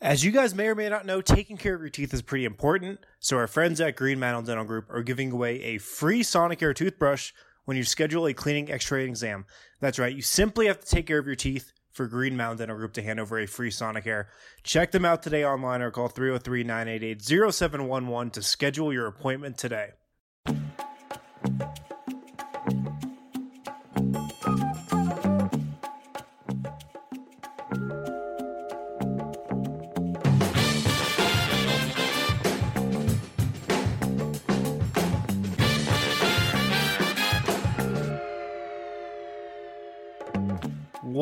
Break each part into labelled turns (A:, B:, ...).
A: As you guys may or may not know, taking care of your teeth is pretty important. So our friends at Green Mountain Dental Group are giving away a free Sonicare toothbrush when you schedule a cleaning x-ray exam. That's right. You simply have to take care of your teeth for Green Mountain Dental Group to hand over a free Sonicare. Check them out today online or call 303-988-0711 to schedule your appointment today.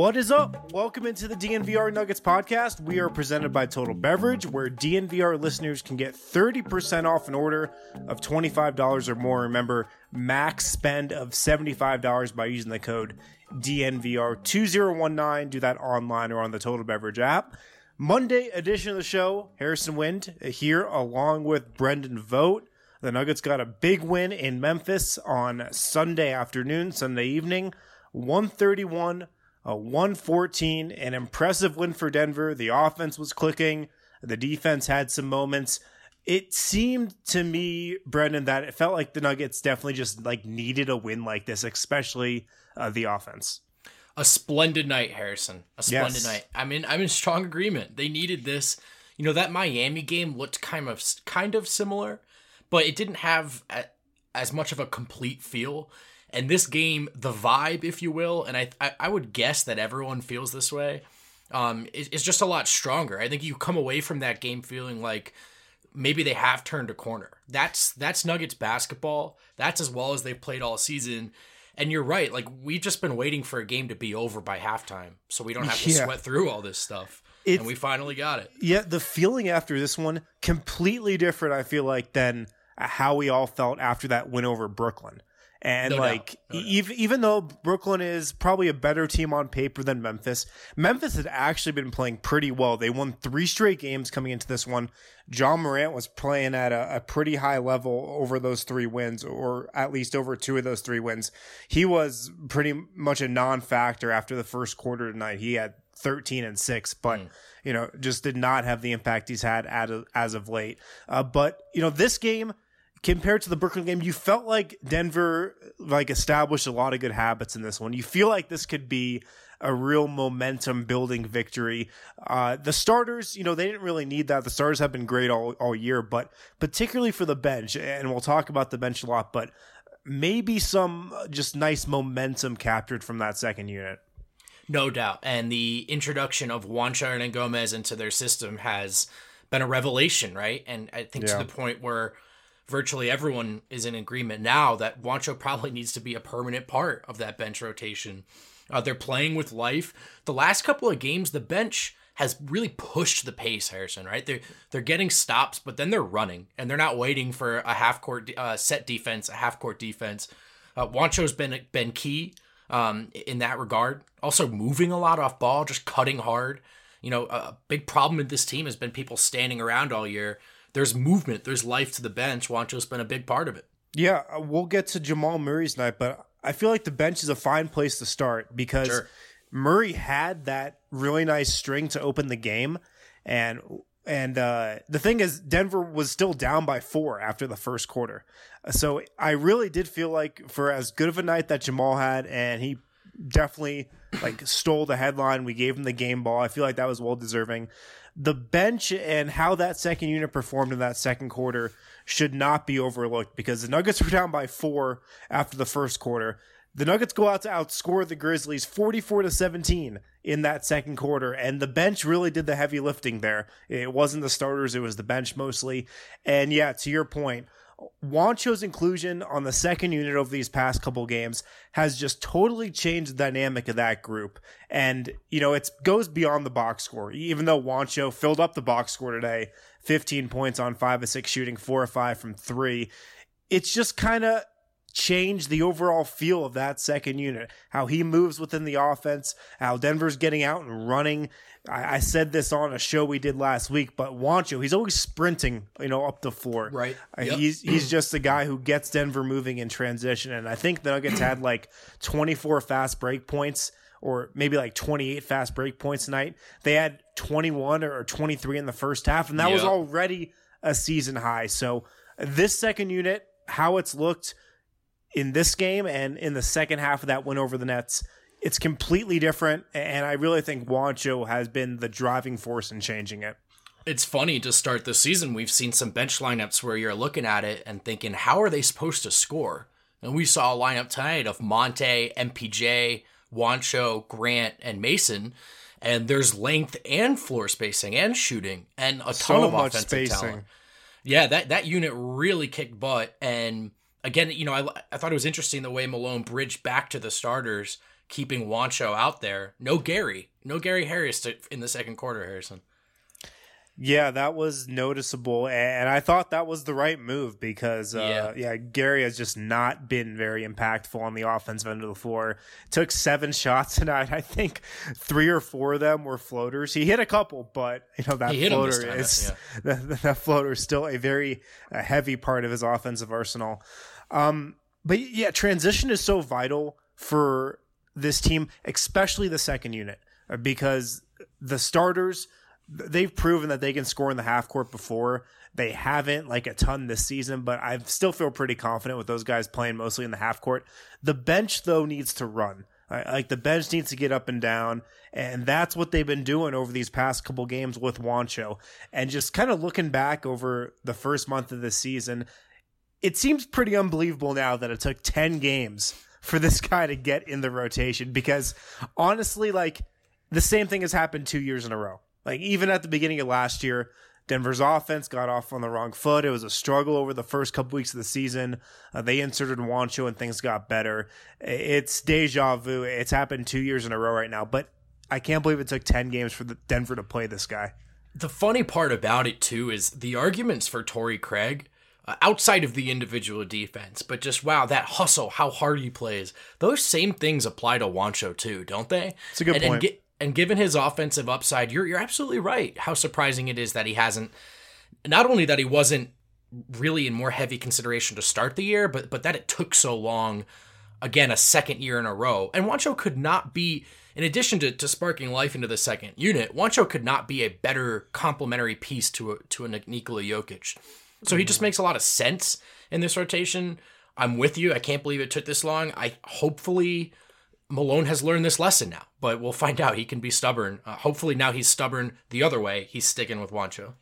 A: What is up? Welcome into the DNVR Nuggets podcast. We are presented by Total Beverage, where DNVR listeners can get 30% off an order of $25 or more. Remember, max spend of $75 by using the code DNVR2019. Do that online or on the Total Beverage app. Monday edition of the show, Harrison Wind here along with Brendan Vogt. The Nuggets got a big win in Memphis on Sunday afternoon, Sunday evening, 131 a 114, an impressive win for Denver. The offense was clicking, the defense had some moments. It seemed to me, Brendan, that it felt like the Nuggets definitely just like needed a win like this, especially uh, the offense.
B: A splendid night, Harrison. A splendid
A: Yes.
B: night. I'm in. I'm in strong agreement. They needed this. You know that Miami game looked kind of kind of similar, but it didn't have a, as much of a complete feel. And this game, the vibe, if you will, and I I, I would guess that everyone feels this way, um, is, is just a lot stronger. I think you come away from that game feeling like maybe they have turned a corner. That's that's Nuggets basketball. That's as well as they've played all season. And you're right. Like we've just been waiting for a game to be over by halftime, so we don't have to
A: Yeah.
B: sweat through all this stuff.
A: It's-
B: and we finally got it.
A: Yeah, the feeling after this one completely different. I feel like than how we all felt after that win over Brooklyn. And
B: No
A: like, even even though Brooklyn is probably a better team on paper than Memphis, Memphis had actually been playing pretty well. They won three straight games coming into this one. Ja Morant was playing at a, a pretty high level over those three wins, or at least over two of those three wins. He was pretty much a non-factor after the first quarter tonight. He had 13 and 6 but you know just did not have the impact he's had at, as of late uh, but you know this game compared to the Brooklyn game you felt like Denver like established a lot of good habits in this one you feel like this could be a real momentum building victory uh, the starters you know they didn't really need that the starters have been great all, all year but particularly for the bench and we'll talk about the bench a lot but maybe some just nice momentum captured from that second unit
B: No doubt. And the introduction of Juancho Hernangomez into their system has been a revelation, right? And I think
A: Yeah.
B: to the point where virtually everyone is in agreement now that Juancho probably needs to be a permanent part of that bench rotation. Uh, they're playing with life. The last couple of games, the bench has really pushed the pace, Harrison. Right? They're they're getting stops, but then they're running, and they're not waiting for a half court uh, set defense, a half court defense. Uh, Juancho's been been key um, in that regard. Also moving a lot off ball, just cutting hard. You know, a big problem with this team has been people standing around all year. There's movement, there's life to the bench. Juancho's been a big part of it.
A: Yeah, uh, we'll get to Jamal Murray's night, but I feel like the bench is a fine place to start because
B: Sure.
A: Murray had that really nice string to open the game, and and uh, the thing is, Denver was still down by four after the first quarter, so I really did feel like for as good of a night that Jamal had, and he definitely like stole the headline. We gave him the game ball. I feel like that was well deserving. The bench and how that second unit performed in that second quarter should not be overlooked because the Nuggets were down by four after the first quarter. The Nuggets go out to outscore the Grizzlies 44 to 17 in that second quarter, and the bench really did the heavy lifting there. It wasn't the starters, it was the bench mostly. And yeah, to your point, Juancho's inclusion on the second unit over these past couple games has just totally changed the dynamic of that group. And, you know, it goes beyond the box score. Even though Juancho filled up the box score today, 15 points on 5 of 6 shooting, 4 or 5 from 3, it's just kind of changed the overall feel of that second unit. How he moves within the offense, how Denver's getting out and running. I, I, said this on a show we did last week, but Juancho, he's always sprinting, you know, up the floor.
B: Right.
A: Uh, yep. He's he's just the guy who gets Denver moving in transition. And I think the Nuggets had like 24 fast break points or maybe like 28 fast break points tonight. They had 21 or 23 in the first half, and that yep. was already a season high. So this second unit, how it's looked in this game and in the second half of that win over the Nets, it's completely different. And I really think Juancho has been the driving force in changing it.
B: It's funny to start the season. We've seen some bench lineups where you're looking at it and thinking, how are they supposed to score? And we saw a lineup tonight of Monte, MPJ, Juancho, Grant, and Mason. And there's length and floor spacing and shooting and a ton
A: so
B: of
A: offensive
B: spacing. talent. Yeah, that, that unit really kicked butt. And again, you know, I, I thought it was interesting the way Malone bridged back to the starters, keeping Juancho out there. No Gary, no Gary Harris to, in the second quarter, Harrison.
A: Yeah, that was noticeable, and I thought that was the right move because, uh, yeah. yeah, Gary has just not been very impactful on the offensive end of the floor. Took seven shots tonight. I think three or four of them were floaters. He hit a couple, but you know that floater is yeah. that, that floater is still a very uh, heavy part of his offensive arsenal. Um, but yeah, transition is so vital for this team, especially the second unit, uh, because the starters they've proven that they can score in the half court before. They haven't like a ton this season, but I still feel pretty confident with those guys playing mostly in the half court. The bench though needs to run. Like the bench needs to get up and down, and that's what they've been doing over these past couple games with Juancho. And just kind of looking back over the first month of the season, it seems pretty unbelievable now that it took 10 games for this guy to get in the rotation because honestly, like the same thing has happened two years in a row. Like even at the beginning of last year, Denver's offense got off on the wrong foot. It was a struggle over the first couple weeks of the season. Uh, they inserted Juancho and things got better. It's deja vu. It's happened two years in a row right now, but I can't believe it took 10 games for Denver to play this guy.
B: The funny part about it, too, is the arguments for Torrey Craig uh, outside of the individual defense, but just wow, that hustle, how hard he plays. Those same things apply to Juancho too, don't they?
A: It's a good
B: and,
A: point.
B: And, and given his offensive upside, you're you're absolutely right. How surprising it is that he hasn't. Not only that he wasn't really in more heavy consideration to start the year, but but that it took so long. Again, a second year in a row, and Juancho could not be. In addition to, to sparking life into the second unit, Juancho could not be a better complementary piece to a, to a Nikola Jokic. So he just makes a lot of sense in this rotation. I'm with you. I can't believe it took this long. I hopefully Malone has learned this lesson now, but we'll find out. He can be stubborn. Uh, hopefully now he's stubborn the other way. He's sticking with Juancho.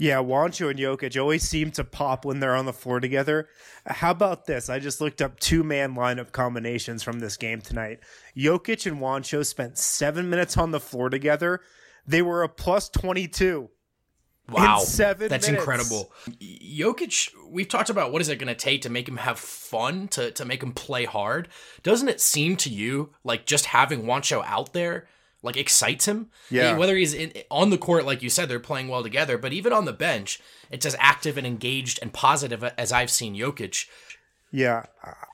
A: Yeah, Juancho and Jokic always seem to pop when they're on the floor together. How about this? I just looked up two man lineup combinations from this game tonight. Jokic and Juancho spent seven minutes on the floor together. They were a plus 22
B: Wow,
A: seven
B: that's
A: minutes.
B: incredible. Jokic, we've talked about what is it going to take to make him have fun, to to make him play hard. Doesn't it seem to you like just having Juancho out there like excites him?
A: Yeah.
B: Whether he's in, on the court, like you said, they're playing well together, but even on the bench, it's as active and engaged and positive as I've seen Jokic.
A: Yeah,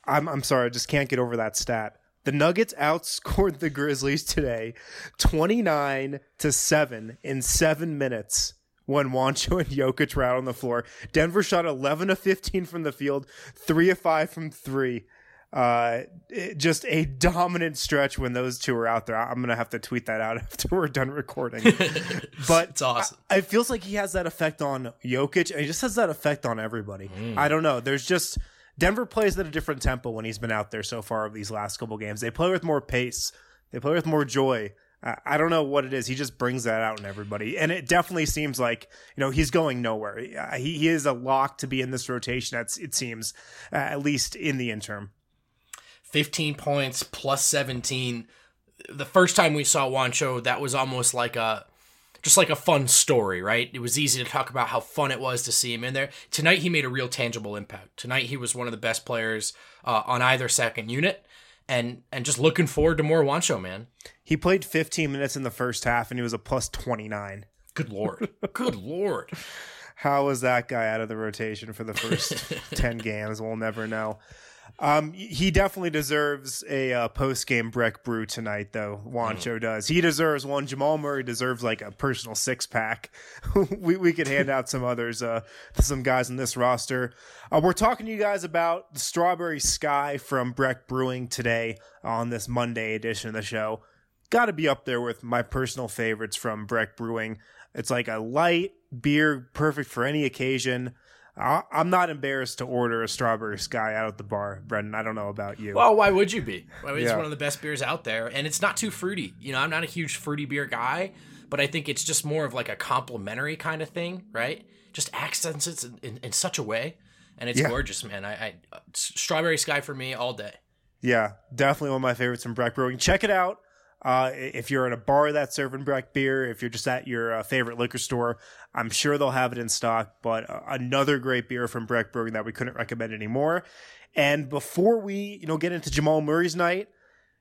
A: I'm I'm sorry, I just can't get over that stat. The Nuggets outscored the Grizzlies today 29 to 7 in 7 minutes when Juancho and Jokic were out on the floor. Denver shot 11 of 15 from the field, 3 of 5 from 3. Uh, just a dominant stretch when those two are out there. I'm gonna have to tweet that out after we're done recording. but
B: it's awesome.
A: I, it feels like he has that effect on Jokic, and he just has that effect on everybody. Mm. I don't know. There's just Denver plays at a different tempo when he's been out there so far of these last couple games. They play with more pace. They play with more joy. I don't know what it is. He just brings that out in everybody, and it definitely seems like you know he's going nowhere. He he is a lock to be in this rotation. That's it seems, uh, at least in the interim.
B: Fifteen points plus seventeen. The first time we saw Juancho, that was almost like a just like a fun story, right? It was easy to talk about how fun it was to see him in there. Tonight, he made a real tangible impact. Tonight, he was one of the best players uh, on either second unit, and and just looking forward to more Juancho, man.
A: He played 15 minutes in the first half, and he was a plus 29.
B: Good lord, good lord.
A: How was that guy out of the rotation for the first 10 games? We'll never know. Um, he definitely deserves a uh, post game Breck brew tonight, though. Juancho mm. does. He deserves one. Jamal Murray deserves like a personal six pack. we we could hand out some others uh, to some guys in this roster. Uh, we're talking to you guys about the Strawberry Sky from Breck Brewing today on this Monday edition of the show. Got to be up there with my personal favorites from Breck Brewing. It's like a light beer, perfect for any occasion. I'm not embarrassed to order a strawberry sky out at the bar, Brendan. I don't know about you.
B: Well, why would you be? I mean, it's yeah. one of the best beers out there, and it's not too fruity. You know, I'm not a huge fruity beer guy, but I think it's just more of like a complementary kind of thing, right? Just accents it in, in, in such a way, and it's yeah. gorgeous, man. I, I strawberry sky for me all day.
A: Yeah, definitely one of my favorites from Breck Brewing. Check it out. Uh, if you're at a bar that's serving Breck beer, if you're just at your uh, favorite liquor store, I'm sure they'll have it in stock. But uh, another great beer from Breck Brewing that we couldn't recommend anymore. And before we, you know, get into Jamal Murray's night,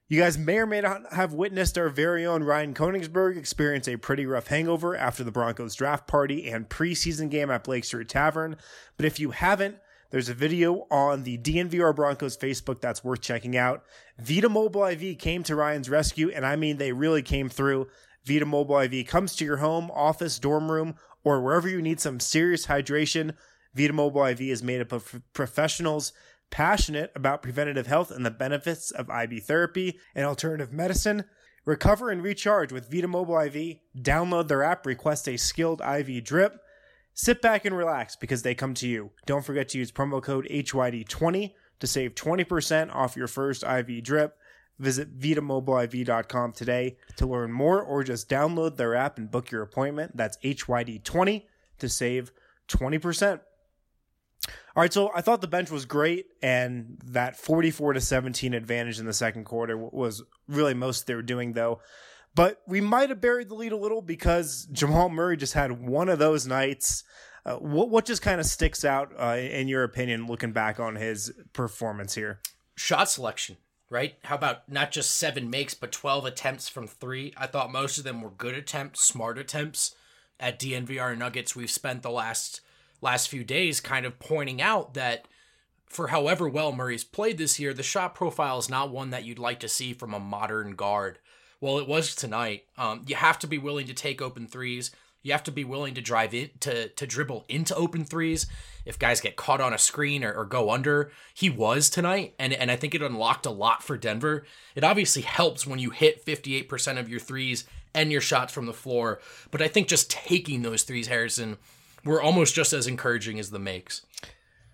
A: you guys may or may not have witnessed our very own Ryan Koenigsberg experience a pretty rough hangover after the Broncos draft party and preseason game at Blake Street Tavern. But if you haven't, there's a video on the DNVR Broncos Facebook that's worth checking out. Vita Mobile IV came to Ryan's rescue, and I mean, they really came through. Vita Mobile IV comes to your home, office, dorm room, or wherever you need some serious hydration. Vita Mobile IV is made up of professionals passionate about preventative health and the benefits of IV therapy and alternative medicine. Recover and recharge with Vita Mobile IV. Download their app, request a skilled IV drip. Sit back and relax because they come to you. Don't forget to use promo code HYD20 to save 20% off your first IV drip. Visit VitaMobileIV.com today to learn more or just download their app and book your appointment. That's HYD20 to save 20%. All right, so I thought the bench was great, and that 44 to 17 advantage in the second quarter was really most they were doing, though. But we might have buried the lead a little because Jamal Murray just had one of those nights. Uh, what what just kind of sticks out uh, in your opinion, looking back on his performance here?
B: Shot selection, right? How about not just seven makes, but twelve attempts from three? I thought most of them were good attempts, smart attempts. At DNVR Nuggets, we've spent the last last few days kind of pointing out that for however well Murray's played this year, the shot profile is not one that you'd like to see from a modern guard. Well, it was tonight. Um, you have to be willing to take open threes. You have to be willing to drive in to to dribble into open threes. If guys get caught on a screen or, or go under, he was tonight, and and I think it unlocked a lot for Denver. It obviously helps when you hit 58% of your threes and your shots from the floor, but I think just taking those threes, Harrison, were almost just as encouraging as the makes.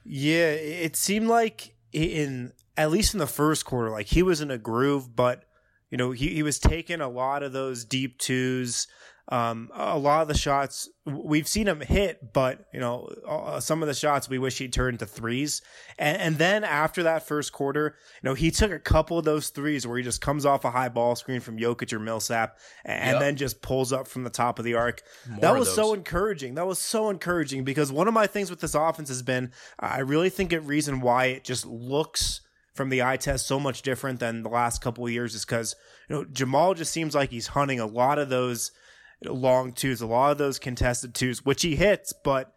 A: Yeah, it seemed like in at least in the first quarter, like he was in a groove, but you know, he, he was taking a lot of those deep twos. Um, a lot of the shots we've seen him hit, but you know, uh, some of the shots we wish he'd turned to threes. And, and, then after that first quarter, you know, he took a couple of those threes where he just comes off a high ball screen from Jokic or Millsap and yep. then just pulls up from the top of the arc. More that was so encouraging. That was so encouraging because one of my things with this offense has been, I really think a reason why it just looks from the eye test so much different than the last couple of years is because you know Jamal just seems like he's hunting a lot of those long twos, a lot of those contested twos, which he hits, but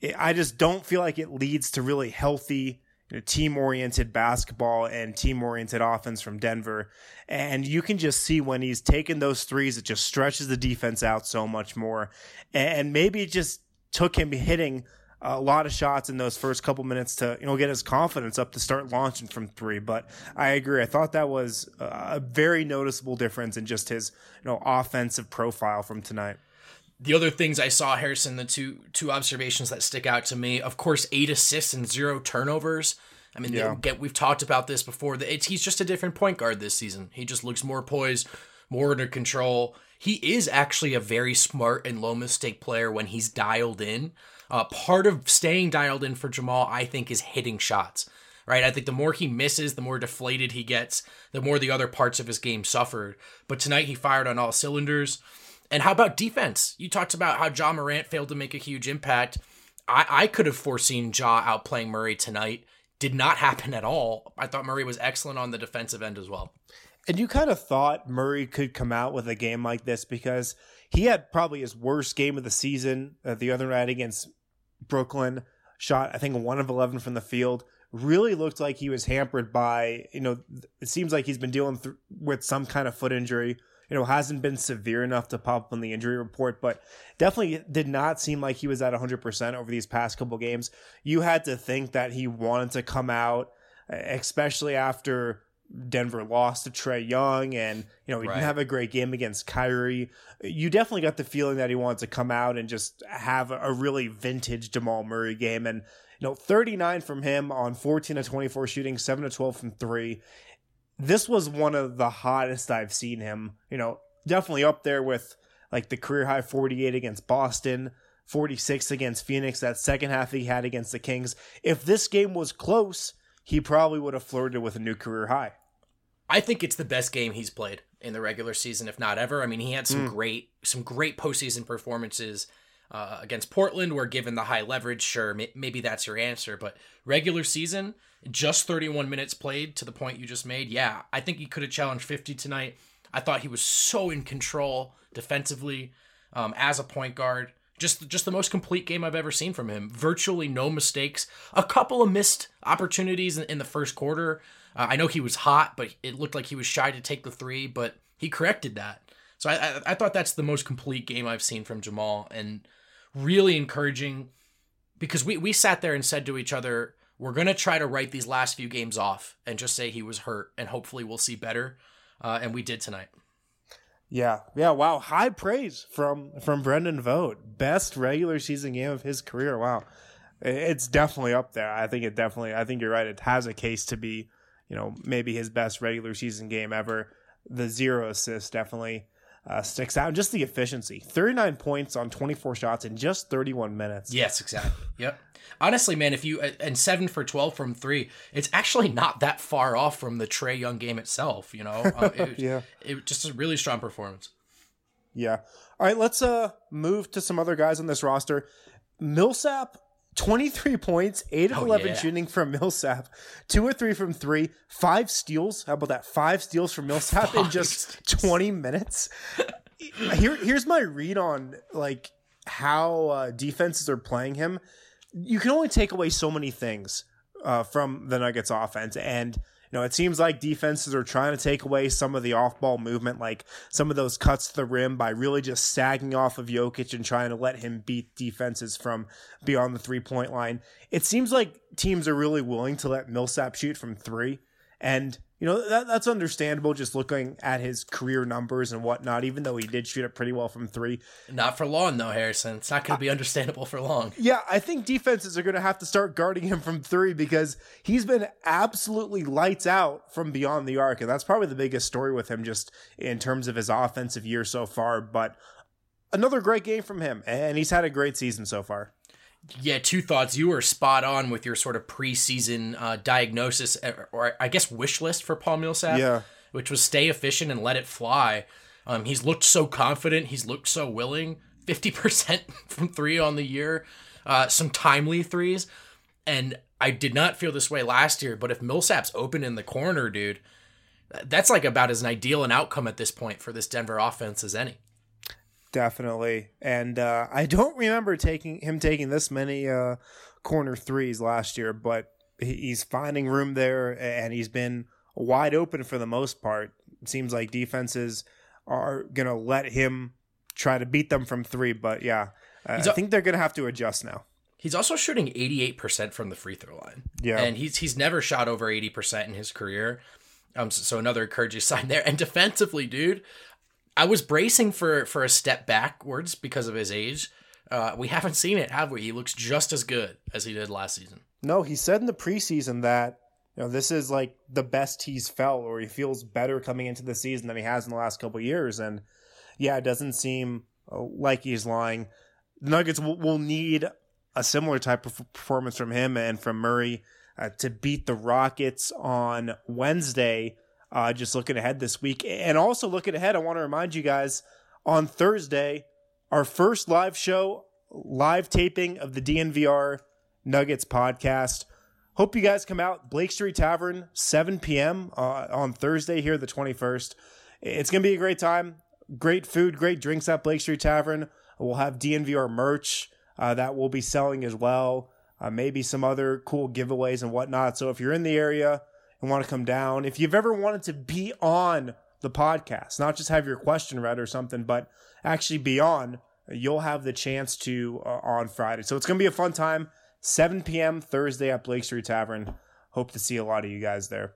A: it, I just don't feel like it leads to really healthy you know, team oriented basketball and team oriented offense from Denver. And you can just see when he's taking those threes, it just stretches the defense out so much more. And maybe it just took him hitting a lot of shots in those first couple minutes to you know get his confidence up to start launching from three. But I agree. I thought that was a very noticeable difference in just his you know offensive profile from tonight.
B: The other things I saw, Harrison, the two two observations that stick out to me, of course, eight assists and zero turnovers. I mean, yeah. get we've talked about this before. It's, he's just a different point guard this season. He just looks more poised, more under control. He is actually a very smart and low mistake player when he's dialed in. Uh, part of staying dialed in for Jamal, I think, is hitting shots. Right, I think the more he misses, the more deflated he gets, the more the other parts of his game suffered. But tonight he fired on all cylinders. And how about defense? You talked about how Ja Morant failed to make a huge impact. I, I could have foreseen Ja outplaying Murray tonight. Did not happen at all. I thought Murray was excellent on the defensive end as well.
A: And you kind of thought Murray could come out with a game like this because he had probably his worst game of the season uh, the other night against Brooklyn. Shot, I think, one of 11 from the field. Really looked like he was hampered by, you know, it seems like he's been dealing th- with some kind of foot injury. You know, hasn't been severe enough to pop up on the injury report, but definitely did not seem like he was at 100% over these past couple games. You had to think that he wanted to come out, especially after Denver lost to Trae Young and, you know, he
B: Right.
A: didn't have a great game against Kyrie. You definitely got the feeling that he wanted to come out and just have a really vintage Jamal Murray game. And, you know, 39 from him on 14 to 24 shooting, 7 to 12 from three. This was one of the hottest I've seen him. You know, definitely up there with like the career high 48 against Boston, 46 against Phoenix, that second half he had against the Kings. If this game was close, he probably would have flirted with a new career high.
B: I think it's the best game he's played in the regular season, if not ever. I mean, he had some great, some great postseason performances uh, against Portland. Where given the high leverage, sure, may- maybe that's your answer. But regular season, just 31 minutes played to the point you just made. Yeah, I think he could have challenged 50 tonight. I thought he was so in control defensively um, as a point guard. Just, just the most complete game I've ever seen from him. Virtually no mistakes. A couple of missed opportunities in, in the first quarter. Uh, I know he was hot, but it looked like he was shy to take the three, but he corrected that. So I, I, I thought that's the most complete game I've seen from Jamal, and really encouraging because we we sat there and said to each other, we're gonna try to write these last few games off and just say he was hurt, and hopefully we'll see better. Uh, and we did tonight.
A: Yeah, yeah, wow, high praise from from Brendan Vogt. best regular season game of his career. Wow, it's definitely up there. I think it definitely. I think you're right. It has a case to be, you know, maybe his best regular season game ever. The zero assists definitely uh, sticks out. And just the efficiency, 39 points on 24 shots in just 31 minutes.
B: Yes, exactly. yep. Honestly, man, if you and seven for twelve from three, it's actually not that far off from the Trae Young game itself. You know, uh, it,
A: Yeah.
B: it just a really strong performance.
A: Yeah. All right, let's uh move to some other guys on this roster. Millsap, 23 points, 8 of
B: Oh,
A: 11
B: yeah.
A: shooting from Millsap, 2 or 3 from 3, 5 steals. How about that? 5 steals from Millsap in
B: Five
A: just 20 minutes. Here here's my read on like how uh, defenses are playing him. You can only take away so many things uh, from the Nuggets offense and you know, it seems like defenses are trying to take away some of the off-ball movement, like some of those cuts to the rim, by really just sagging off of Jokic and trying to let him beat defenses from beyond the three-point line. It seems like teams are really willing to let Millsap shoot from three, and you know that, that's understandable. Just looking at his career numbers and whatnot, even though he did shoot it pretty well from three.
B: Not for long, though, Harrison. It's not going to be understandable for long.
A: Yeah, I think defenses are going to have to start guarding him from three because he's been absolutely lights out from beyond the arc. And that's probably the biggest story with him, just in terms of his offensive year so far. But another great game from him. And he's had a great season so far.
B: Yeah, two thoughts. You were spot on with your sort of preseason uh, diagnosis, or, or I guess wish list for Paul Millsap.
A: Yeah.
B: which was stay efficient and let it fly. Um, he's looked so confident. He's looked so willing. Fifty percent from three on the year, uh, some timely threes, and I did not feel this way last year. But if Millsap's open in the corner, dude, that's like about as an ideal an outcome at this point for this Denver offense as any.
A: Definitely. And uh, I don't remember taking him taking this many uh, corner threes last year, but he's finding room there and he's been wide open for the most part. It seems like defenses are going to let him try to beat them from three, but yeah, I
B: He's
A: think they're going to have to adjust now.
B: He's also shooting 88% from the free throw line.
A: Yeah.
B: And he's he's never shot over 80% in his career. Um so, so another encouraging sign there. And defensively, dude, I was bracing for for a step backwards because of his age. Uh, we haven't seen it, have we? He looks just as good as he did last season.
A: No, he said in the preseason that You know, this is like the best he's felt, or he feels better coming into the season than he has in the last couple years. And yeah, it doesn't seem uh, like he's lying. The Nuggets will, will need a similar type of performance from him and from Murray uh, to beat the Rockets on Wednesday. Uh, just looking ahead this week, and also looking ahead, I want to remind you guys on Thursday, our first live show, live taping of the DNVR Nuggets podcast. Hope you guys come out. Blake Street Tavern, 7 p.m. Uh, on Thursday here, the 21st. It's going to be a great time. Great food, great drinks at Blake Street Tavern. We'll have DNVR merch uh, that we'll be selling as well. Uh, maybe some other cool giveaways and whatnot. So if you're in the area and want to come down, if you've ever wanted to be on the podcast, not just have your question read or something, but actually be on, you'll have the chance to uh, on Friday. So it's going to be a fun time. 7 p.m. Thursday at Blake Street Tavern. Hope to see a lot of you guys there.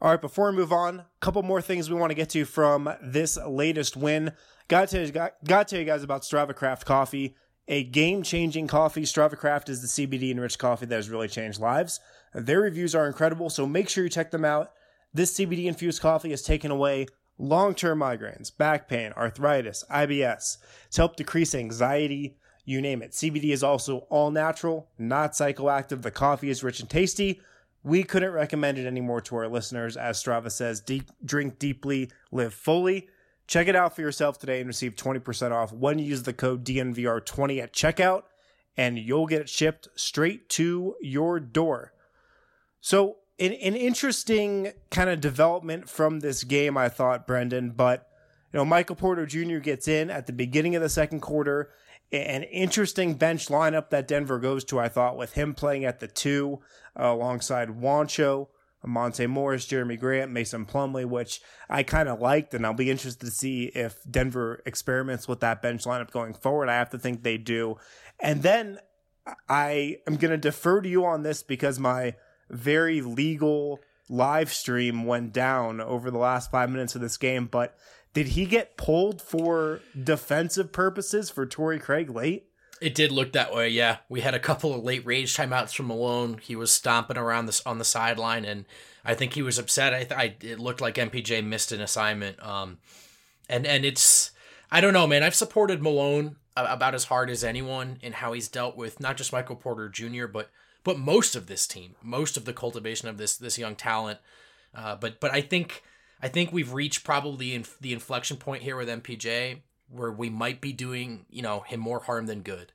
A: All right, before we move on, a couple more things we want to get to from this latest win. Got to got, got to tell you guys about Strava Craft Coffee, a game-changing coffee. Strava Craft is the CBD enriched coffee that has really changed lives. Their reviews are incredible, so make sure you check them out. This CBD infused coffee has taken away long-term migraines, back pain, arthritis, IBS. It's helped decrease anxiety, you name it. CBD is also all natural, not psychoactive. The coffee is rich and tasty. We couldn't recommend it anymore to our listeners. As Strava says, deep, drink deeply, live fully. Check it out for yourself today and receive 20% off when you use the code DNVR20 at checkout, and you'll get it shipped straight to your door. So, an, an interesting kind of development from this game, I thought, Brendan, but you know, Michael Porter Jr. gets in at the beginning of the second quarter an interesting bench lineup that Denver goes to, I thought, with him playing at the two uh, alongside Juancho, Monte Morris, Jerami Grant, Mason Plumlee, which I kind of liked, and I'll be interested to see if Denver experiments with that bench lineup going forward. I have to think they do. And then I am going to defer to you on this because my very legal live stream went down over the last five minutes of this game, but did he get pulled for defensive purposes for Torrey Craig late?
B: It did look that way, yeah. We had a couple of late rage timeouts from Malone. He was stomping around this on the sideline, and I think he was upset. I, I it looked like MPJ missed an assignment. Um, and and it's I don't know, man. I've supported Malone about as hard as anyone in how he's dealt with not just Michael Porter Jr. but but most of this team, most of the cultivation of this this young talent. Uh, but but I think I think we've reached probably the inflection point here with MPJ where we might be doing, you know, him more harm than good.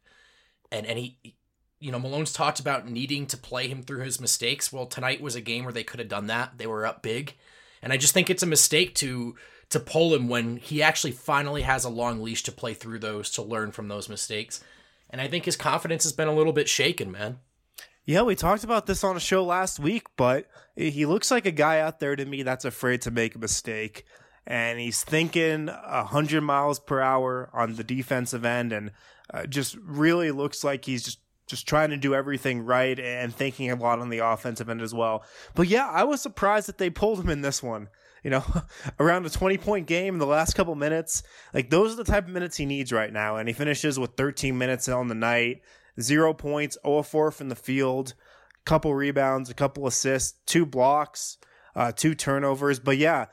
B: And and he you know, Malone's talked about needing to play him through his mistakes. Well, tonight was a game where they could have done that. They were up big. And I just think it's a mistake to to pull him when he actually finally has a long leash to play through those to learn from those mistakes. And I think his confidence has been a little bit shaken, man.
A: Yeah, we talked about this on a show last week, but he looks like a guy out there to me that's afraid to make a mistake. And he's thinking 100 miles per hour on the defensive end and uh, just really looks like he's just just trying to do everything right and thinking a lot on the offensive end as well. But yeah, I was surprised that they pulled him in this one. You know, around a 20 point game in the last couple minutes. Like, those are the type of minutes he needs right now. And he finishes with 13 minutes on the night zero points, 0 4 from the field, a couple rebounds, a couple assists, two blocks, uh, two turnovers. But yeah,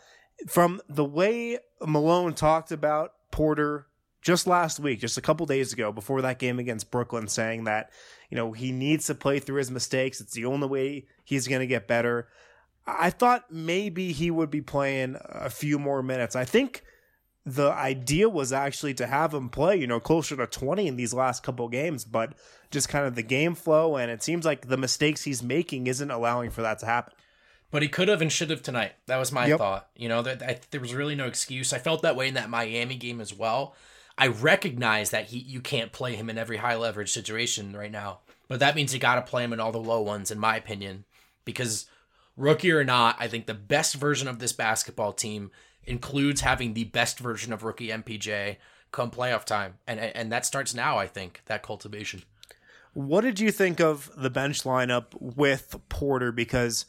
A: from the way Malone talked about Porter just last week, just a couple days ago, before that game against Brooklyn, saying that, you know, he needs to play through his mistakes. It's the only way he's going to get better. I thought maybe he would be playing a few more minutes. I think the idea was actually to have him play, you know, closer to 20 in these last couple games, but just kind of the game flow and it seems like the mistakes he's making isn't allowing for that to happen.
B: But he could have and should have tonight. That was my yep. thought. You know, that, that there was really no excuse. I felt that way in that Miami game as well. I recognize that he you can't play him in every high leverage situation right now, but that means you got to play him in all the low ones, in my opinion, because rookie or not, I think the best version of this basketball team includes having the best version of rookie MPJ come playoff time, and and that starts now. I think that cultivation.
A: What did you think of the bench lineup with Porter? Because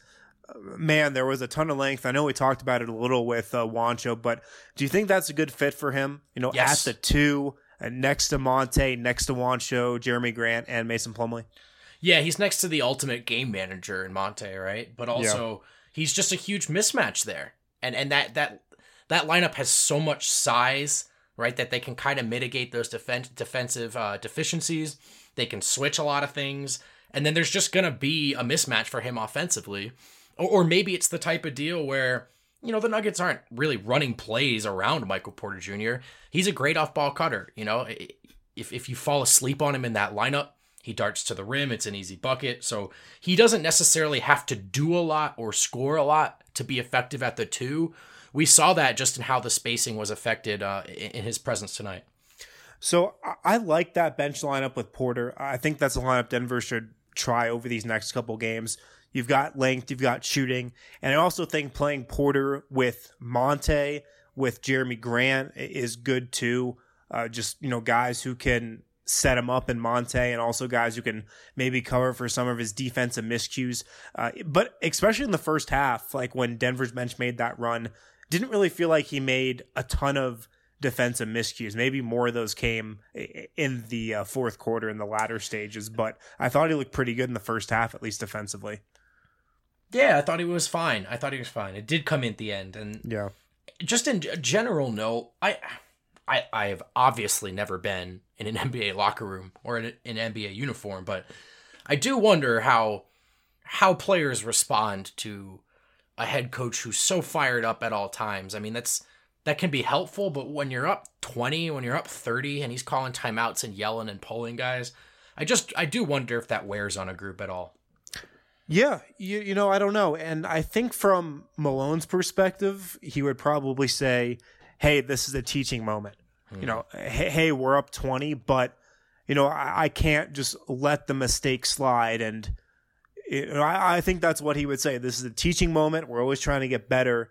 A: man, there was a ton of length. I know we talked about it a little with uh, Juancho, but do you think that's a good fit for him? You know, yes. at the two, uh, next to Monte, next to Juancho, Jerami Grant, and Mason Plumlee.
B: Yeah, he's next to the ultimate game manager in Monte, right? But also he's just a huge mismatch there. And and that that that lineup has so much size, right, that they can kind of mitigate those defen- defensive uh, deficiencies. They can switch a lot of things, and then there's just gonna be a mismatch for him offensively, or, or maybe it's the type of deal where you know the Nuggets aren't really running plays around Michael Porter Jr. He's a great off-ball cutter. You know, if if you fall asleep on him in that lineup, he darts to the rim. It's an easy bucket. So he doesn't necessarily have to do a lot or score a lot to be effective at the two. We saw that just in how the spacing was affected uh, in his presence tonight.
A: So I like that bench lineup with Porter. I think that's a lineup Denver should try over these next couple games. You've got length, you've got shooting, and I also think playing Porter with Monte, with Jerami Grant is good too. Uh, just you know, guys who can set him up in Monte, and also guys who can maybe cover for some of his defensive miscues. Uh, but especially in the first half, like when Denver's bench made that run, didn't really feel like he made a ton of defensive miscues. Maybe more of those came in the uh, fourth quarter in the latter stages, but I thought he looked pretty good in the first half, at least defensively.
B: Yeah, I thought he was fine. I thought he was fine. It did come in at the end, and
A: yeah,
B: just in general note, I, I, I have obviously never been in an NBA locker room or in an NBA uniform, but I do wonder how how players respond to a head coach who's so fired up at all times. I mean, that's that can be helpful, but when you're up 20, when you're up 30 and he's calling timeouts and yelling and pulling guys, I just I do wonder if that wears on a group at all.
A: Yeah, you you know, I don't know. And I think from Malone's perspective, he would probably say, "Hey, this is a teaching moment. Mm. You know, hey, hey, we're up 20, but you know, I, I can't just let the mistake slide and you know, I, I think that's what he would say. This is a teaching moment. We're always trying to get better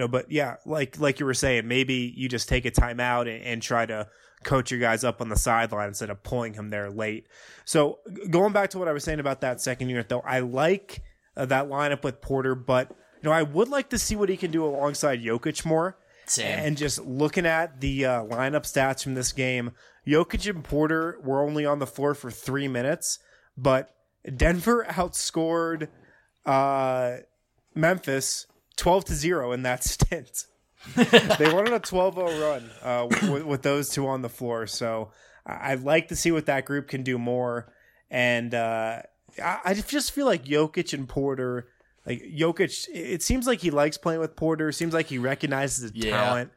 A: you know, but yeah, like like you were saying, maybe you just take a timeout and, and try to coach your guys up on the sideline instead of pulling him there late. So going back to what I was saying about that second unit, though, I like uh, that lineup with Porter, but you know, I would like to see what he can do alongside Jokic more.
B: Same.
A: And just looking at the uh, lineup stats from this game, Jokic and Porter were only on the floor for three minutes, but Denver outscored uh, Memphis 12 to 0 in that stint. they went on a 12 0 run uh, with, with, those two on the floor. So I'd like to see what that group can do more. And uh, I, I just feel like Jokic and Porter, like Jokic, it seems like he likes playing with Porter. Seems like he recognizes his yeah. talent.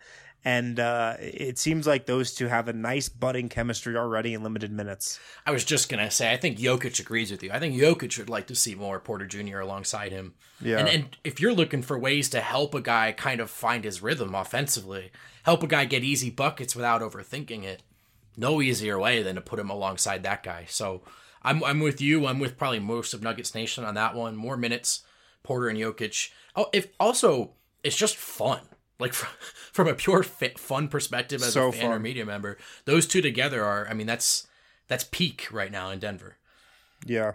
A: And uh, it seems like those two have a nice budding chemistry already in limited minutes.
B: I was just gonna say, I think Jokic agrees with you. I think Jokic would like to see more Porter Jr. alongside him. Yeah. And, and if you're looking for ways to help a guy kind of find his rhythm offensively, help a guy get easy buckets without overthinking it, no easier way than to put him alongside that guy. So I'm I'm with you. I'm with probably most of Nuggets Nation on that one. More minutes, Porter and Jokic. Oh, if also it's just fun like from, from a pure fit, fun perspective as so a fan fun. or media member, those two together are. I mean, that's that's peak right now in Denver.
A: Yeah.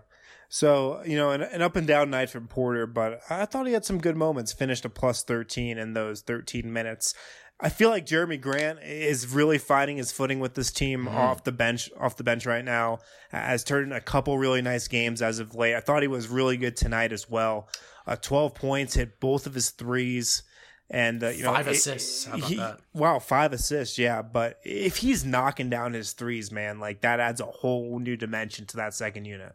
A: So you know, an, an up and down night from Porter, but I thought he had some good moments. Finished a plus thirteen in those thirteen minutes. I feel like Jerami Grant is really finding his footing with this team mm-hmm. off the bench. Off the bench right now, has turned a couple really nice games as of late. I thought he was really good tonight as well. Uh, Twelve points, hit both of his threes. And uh, you
B: five
A: know,
B: assists. How about
A: he,
B: that?
A: Wow, five assists. Yeah, but if he's knocking down his threes, man, like that adds a whole new dimension to that second unit.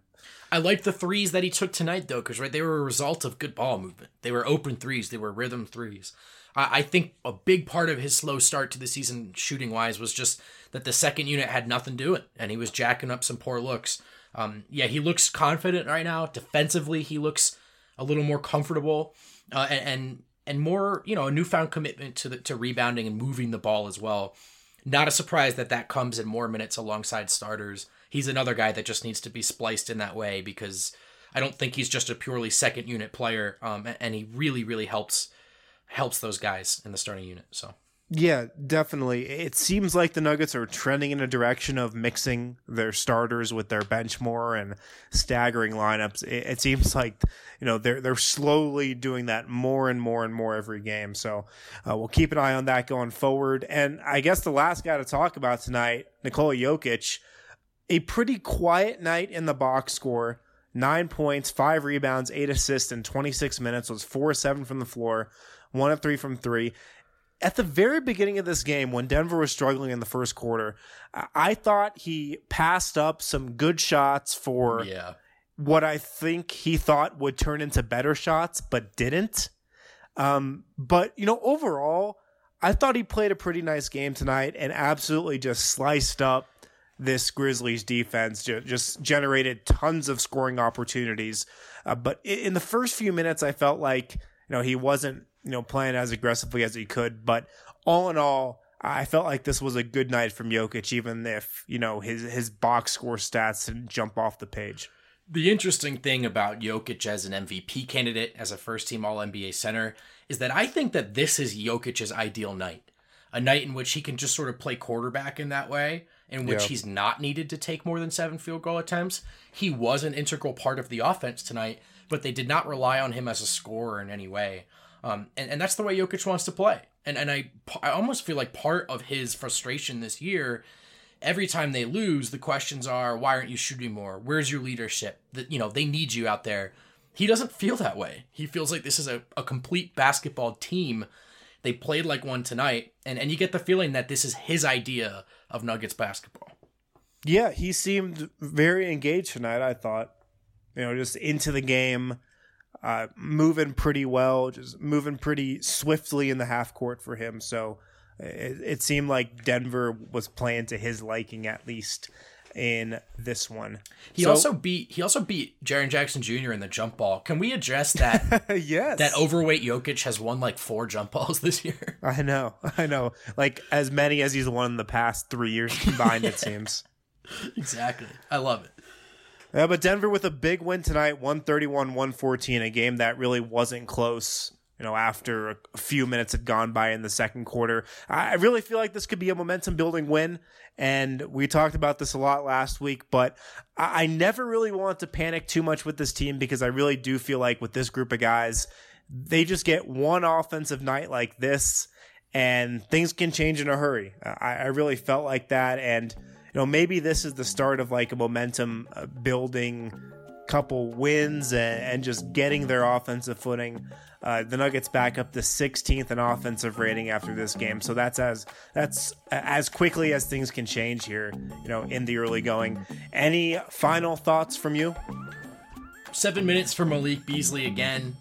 B: I like the threes that he took tonight, though, because right, they were a result of good ball movement. They were open threes. They were rhythm threes. I, I think a big part of his slow start to the season, shooting wise, was just that the second unit had nothing doing, and he was jacking up some poor looks. Um, yeah, he looks confident right now. Defensively, he looks a little more comfortable, uh, and, and and more, you know, a newfound commitment to the, to rebounding and moving the ball as well. Not a surprise that that comes in more minutes alongside starters. He's another guy that just needs to be spliced in that way because I don't think he's just a purely second unit player, um, and he really, really helps helps those guys in the starting unit. So
A: yeah, definitely. It seems like the Nuggets are trending in a direction of mixing their starters with their bench more and staggering lineups. It, it, seems like you know they're they're slowly doing that more and more and more every game. So uh, we'll keep an eye on that going forward. And I guess the last guy to talk about tonight, Nikola Jokic, a pretty quiet night in the box score. nine points, five rebounds, eight assists in 26 minutes, was four seven from the floor, one of three from three. At the very beginning of this game, when Denver was struggling in the first quarter, I- thought he passed up some good shots for
B: Yeah.
A: what I think he thought would turn into better shots, but didn't. Um, but you know, overall, I thought he played a pretty nice game tonight and absolutely just sliced up this Grizzlies defense. Ju- Just generated tons of scoring opportunities. Uh, but in the first few minutes, I felt like you know he wasn't you know playing as aggressively as he could. But all in all. I felt like this was a good night from Jokic, even if you know his his box score stats didn't jump off the page.
B: The interesting thing about Jokic as an MVP candidate, as a first team All NBA center, is that I think that this is Jokic's ideal night. A night in which he can just sort of play quarterback in that way, in which
A: Yeah.
B: he's not needed to take more than seven field goal attempts. He was an integral part of the offense tonight, but they did not rely on him as a scorer in any way. Um, and, and that's the way Jokic wants to play. And and I I almost feel like part of his frustration this year every time they lose, the questions are, why aren't you shooting more? Where's your leadership? That you know, they need you out there. He doesn't feel that way. He feels like this is a, a complete basketball team. They played like one tonight, and, and you get the feeling that this is his idea of Nuggets basketball.
A: Yeah, he seemed very engaged tonight. I thought, you know, just into the game, uh, moving pretty well, just moving pretty swiftly in the half court for him. So it, it seemed like Denver was playing to his liking at least in this one.
B: He
A: So-
B: also beat he also beat Jaren Jackson Jr. in the jump ball. Can we address that
A: yes,
B: that overweight Jokic has won like four jump balls this year?
A: I know, I know, like as many as he's won in the past three years combined. it seems.
B: exactly. I love it.
A: Yeah, but Denver with a big win tonight, 131-114, a game that really wasn't close. You know, after a few minutes had gone by in the second quarter, I really feel like this could be a momentum building win. And we talked about this a lot last week, but I I never really want to panic too much with this team because I really do feel like with this group of guys, they just get one offensive night like this, and things can change in a hurry. I, I really felt like that, and you know maybe this is the start of like a momentum uh, building couple wins and, and just getting their offensive footing. Uh, the Nuggets back up to 16th in offensive rating after this game, so that's as that's as quickly as things can change here. You know, in the early going. Any final thoughts from you?
B: seven minutes for Malik Beasley again.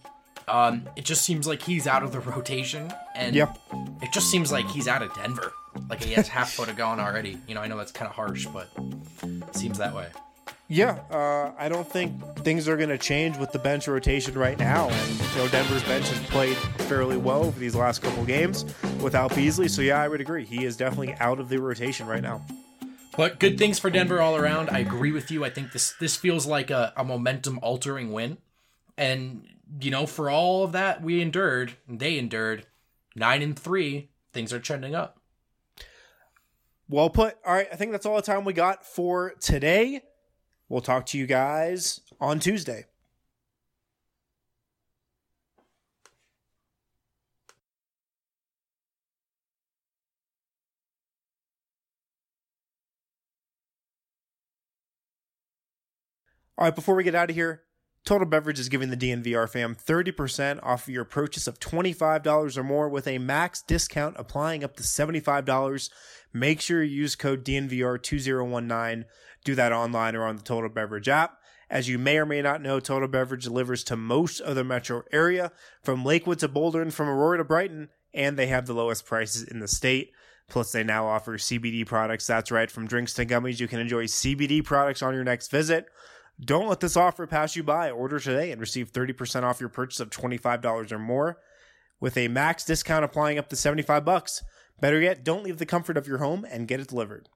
B: Um, it just seems like he's out of the rotation, and
A: Yep.
B: it just seems like he's out of Denver. Like he has half foot of gone already. You know, I know that's kind of harsh, but it seems that way.
A: Yeah, uh, I don't think things are going to change with the bench rotation right now. And you know, Denver's bench has played fairly well over these last couple games without Beasley. So yeah, I would agree. He is definitely out of the rotation right now.
B: But good things for Denver all around. I agree with you. I think this this feels like a, a momentum altering win. And you know, for all of that we endured, they endured, nine and three, things are trending up.
A: Well put. All right, I think that's all the time we got for today. We'll talk to you guys on Tuesday. All right, before we get out of here, Total Beverage is giving the DNVR fam 30% off of your purchase of $25 or more with a max discount applying up to $75. Make sure you use code DNVR2019. Do that online or on the Total Beverage app. As you may or may not know, Total Beverage delivers to most of the metro area, from Lakewood to Boulder and from Aurora to Brighton, and they have the lowest prices in the state. Plus, they now offer CBD products. That's right, from drinks to gummies, you can enjoy CBD products on your next visit. Don't let this offer pass you by. Order today and receive 30% off your purchase of $25 or more with a max discount applying up to 75 bucks. Better yet, don't leave the comfort of your home and get it delivered.